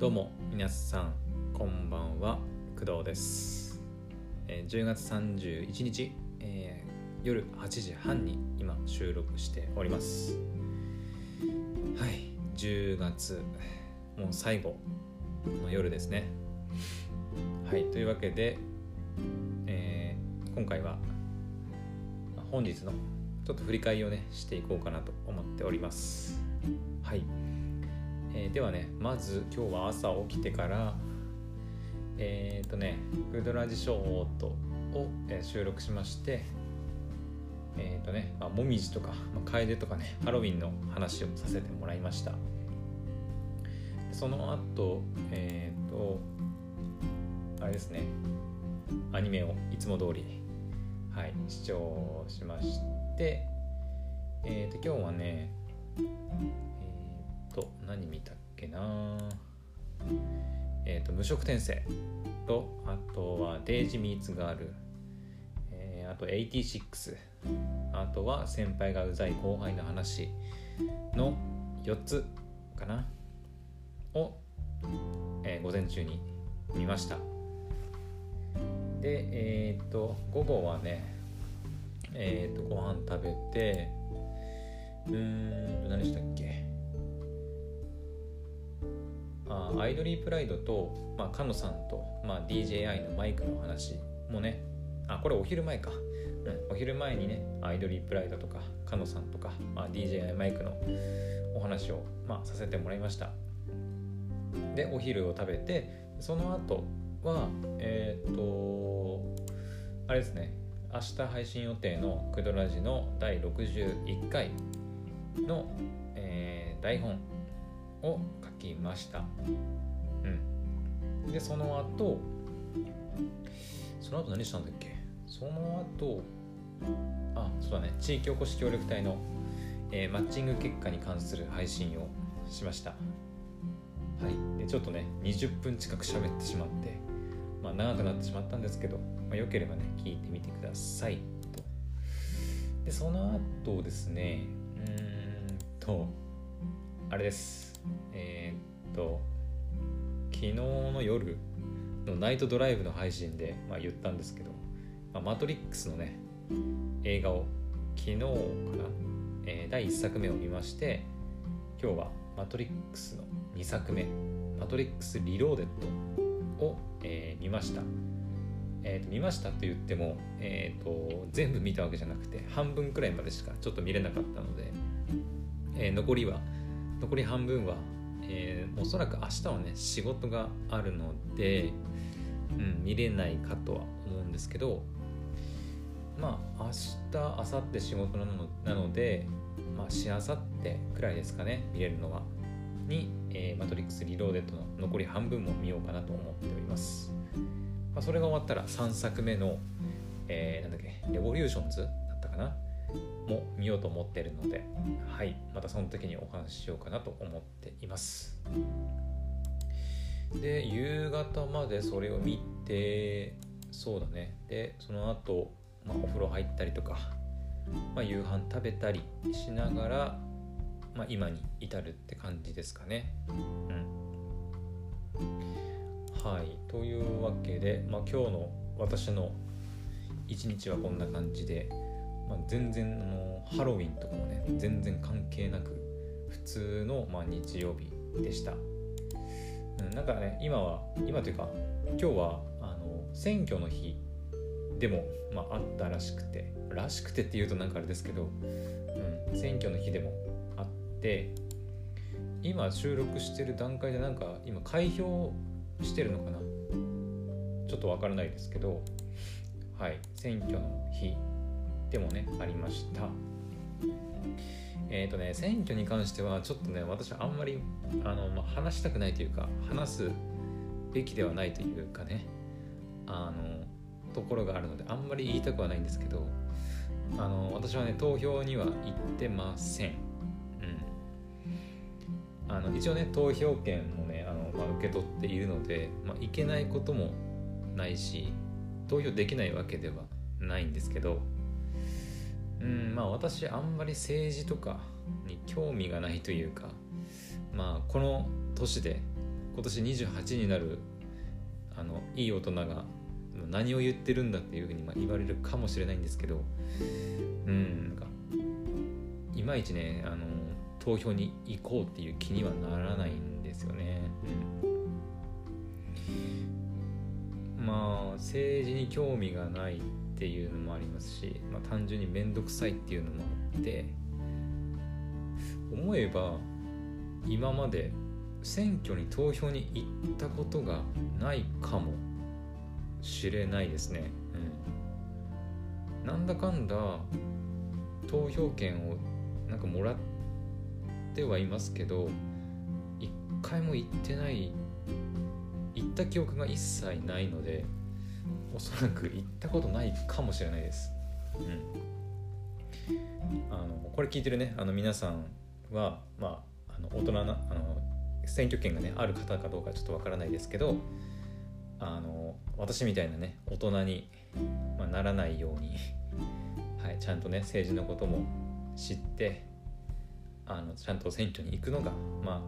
どうも皆さんこんばんは工藤です、えー10月31日、えー夜8時半に今収録しております。はい10月もう最後の夜ですね。はいというわけで、えー今回は本日のちょっと振り返りをねしていこうかなと思っております。はい。えーではねまず今日は朝起きてからえっ、とね「グッドラジショートを」えー収録しましてえっ、とね、まあ、もみじとか、まあ、楓とかねハロウィンの話をさせてもらいました。その後えっ、とあれですねアニメをいつも通りはい視聴しましてえっ、と今日はね、と何見たっけな？えっ、と無職転生。とあとはデイジミーツガール、えーあと86あとは先輩がうざい後輩の話。の4つかな？を、えー午前中に見ました。でえっ、と午後はねえっ、とご飯食べてうーん何したっけ？あアイドリープライドと、まあ、カノさんと、まあ、DJI のマイクの話もねあこれお昼前か、うん、お昼前にねアイドリープライドとかカノさんとか、まあ、DJI マイクのお話を、まあ、させてもらいました。でお昼を食べてその後はえっ、とあれですね明日配信予定のクドラジの第61回の、えー台本を書きました。うん。で、その後、その後何したんだっけ？その後、あ、そうだね、地域おこし協力隊の、えーマッチング結果に関する配信をしました。はい。で、ちょっとね、20分近く喋ってしまって、まあ、長くなってしまったんですけど、まあ、よければね、聞いてみてください。とで、その後ですね、うーんと、あれです。えーっと、昨日の夜のナイトドライブの配信で、まあ、言ったんですけど、まあ、マトリックスのね、映画を昨日かな、えー第1作目を見まして、今日はマトリックスの2作目、マトリックスリローデッドを、えー見ました。えーと見ましたと言っても、えーと全部見たわけじゃなくて半分くらいまでしかちょっと見れなかったので、えー残りは残り半分は、えーおそらく明日はね仕事があるので、うん、見れないかとは思うんですけどまあ明日明後日仕事なのなのでまあしあさってくらいですかね見れるのは。に、えーマトリックスリローデッドの残り半分も見ようかなと思っております、まあ、それが終わったら3作目の、えーなんだっけレボリューションズだったかな。も見ようと思ってるので、はい、またその時にお話ししようかなと思っています。で、夕方までそれを見て、そうだね。で、その後、まあ、お風呂入ったりとか、まあ、夕飯食べたりしながら、まあ、今に至るって感じですかね。うん。はい、というわけで、まあ、今日の私の一日はこんな感じで、まあ、全然あのハロウィンとかもね全然関係なく普通の、まあ、日曜日でした、うん、なんかね今は今というか今日はあの選挙の日でも、まあ、あったらしくてらしくてっていうとなんかあれですけど、うん、選挙の日でもあって今収録してる段階でなんか今開票してるのかな？ちょっとわからないですけどはい選挙の日でもねありました。えっ、とね選挙に関してはちょっとね私はあんまりあの、まあ、話したくないというか話すべきではないというかねあのところがあるのであんまり言いたくはないんですけどあの私はね投票には行ってません。うん。あの一応ね投票権もねあの、まあ、受け取っているので、まあ、いけないこともないし投票できないわけではないんですけどうんまあ私あんまり政治とかに興味がないというかまあこの年で今年28になるあのいい大人が何を言ってるんだっていうふうにまあ言われるかもしれないんですけどうんなんかいまいちねあの投票に行こうっていう気にはならないんですよね。うん、まあ政治に興味がないていうのもありますし、まあ、単純に面倒くさいっていうのもあって思えば今まで選挙に投票に行ったことがないかもしれないですね。うん、なんだかんだ投票権をなんかもらってはいますけど一回も行ってない行った記憶が一切ないのでおそらく行ったことないかもしれないです。うん、あのこれ聞いてるねあの皆さんは、まあ、あの大人なあの選挙権がねある方かどうかちょっとわからないですけどあの私みたいなね大人に、まあ、ならないように、はい、ちゃんとね政治のことも知ってあのちゃんと選挙に行くのがまあ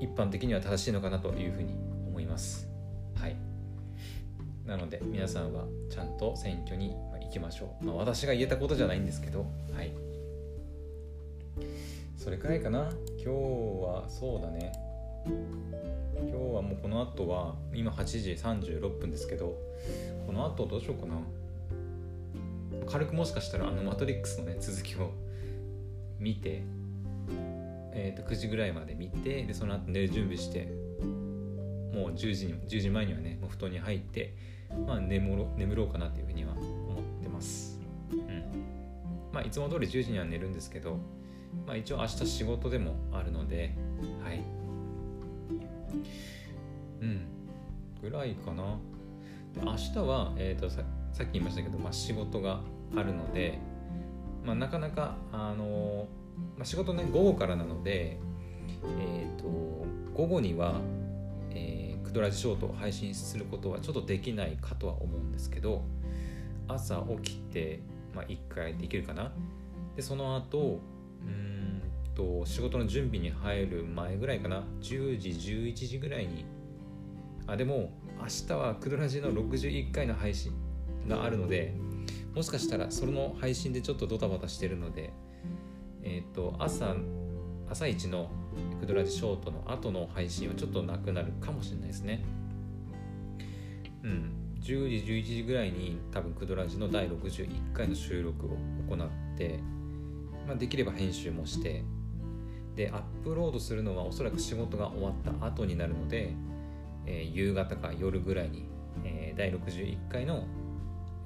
一般的には正しいのかなというふうに思います。はい、なので皆さんはちゃんと選挙に行きましょう。まあ、私が言えたことじゃないんですけど、はい。それくらいかな。今日はそうだね。今日はもうこの後は今8時36分ですけどこの後どうしようかな軽くもしかしたらあのマトリックスのね続きを 見て、えー、と9時ぐらいまで見てでその後寝る準備してもう10時に10時前にはねもう布団に入って、まあ、眠ろ眠ろうかなというふうには思ってます。うんまあ、いつも通り10時には寝るんですけど、まあ、一応明日仕事でもあるので、はい。うん、ぐらいかな。で明日は、えーと、ささっき言いましたけど、まあ、仕事があるので、まあ、なかなか、あのまあ、仕事ね午後からなので、えーと、午後には、えー、ドラジショートを配信することはちょっとできないかとは思うんですけど朝起きて、まあ、1回できるかな。でその後うんと仕事の準備に入る前ぐらいかな。10時11時ぐらいに。あでも明日はクドラジの61回の配信があるのでもしかしたらその配信でちょっとドタバタしてるので、えっ、ー、と朝朝一のクドラジショートの後の配信はちょっとなくなるかもしれないですね。うん。10時11時ぐらいに多分クドラジの第61回の収録を行って、まあ、できれば編集もしてでアップロードするのはおそらく仕事が終わった後になるので、えー、夕方か夜ぐらいに、えー、第61回の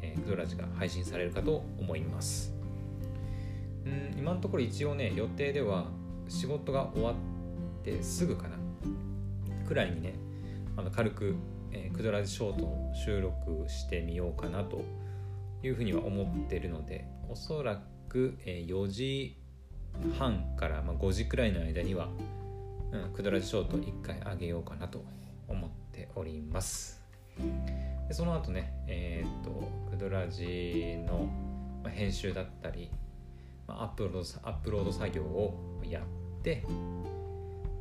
えー、クドラジが配信されるかと思います。うん今のところ一応ね予定では仕事が終わってすぐかなくらいにねあの軽く、えー、クドラジショートを収録してみようかなというふうには思ってるのでおそらく、えー、4時半から、まあ、5時くらいの間には、うん、クドラジショート1回あげようかなと思っております。でその後ねえー、っとクドラジの編集だったりアップロードアップロード作業をやって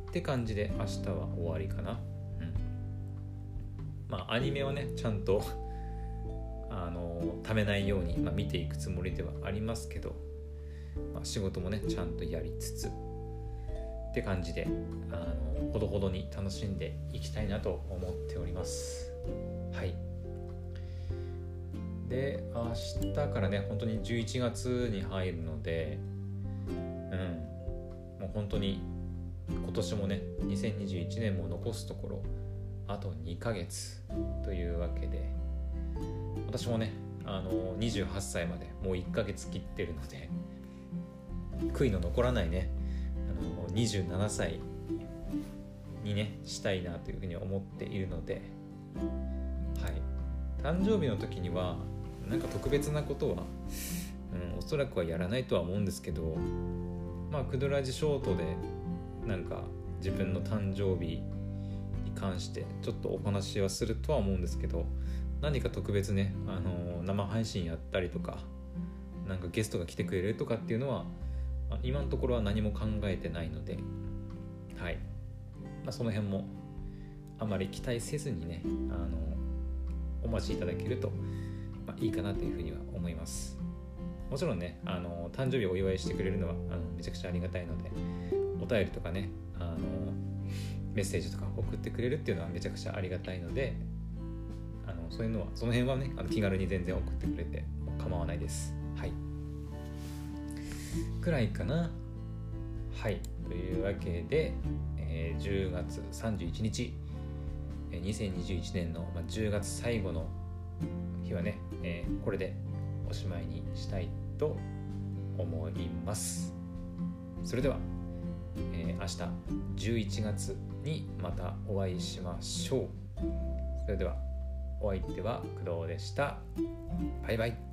って感じで明日は終わりかな。うん。まあアニメはねちゃんと あのためないように、まあ、見ていくつもりではありますけど、まあ、仕事もねちゃんとやりつつって感じであのほどほどに楽しんでいきたいなと思っております。はい。で明日からね本当に11月に入るので本当に今年もね2021年も残すところあと2ヶ月というわけで私もねあの28歳までもう1ヶ月切ってるので悔いの残らないねあの27歳にねしたいなというふうに思っているのではい。誕生日の時にはなんか特別なことは、うん、おそらくはやらないとは思うんですけどまあクドラジショートでなんか自分の誕生日に関してちょっとお話はするとは思うんですけど何か特別ね、あの生配信やったりとかなんかゲストが来てくれるとかっていうのは今のところは何も考えてないのではい。まあ、その辺もあまり期待せずにねあのお待ちいただけると、まあ、いいかなというふうには思います。もちろんねあの誕生日をお祝いしてくれるのはあのめちゃくちゃありがたいのでお便りとかねあのメッセージとか送ってくれるっていうのはめちゃくちゃありがたいのであのそういうのはその辺はねあの気軽に全然送ってくれて構わないです。はい。くらいかな。はい。というわけで、えー、10月31日2021年の10月最後の日はね、えー、これでおしまいにしたいと思います。それでは、えー、明日11月にまたお会いしましょう。それではお相手は工藤でした。バイバイ。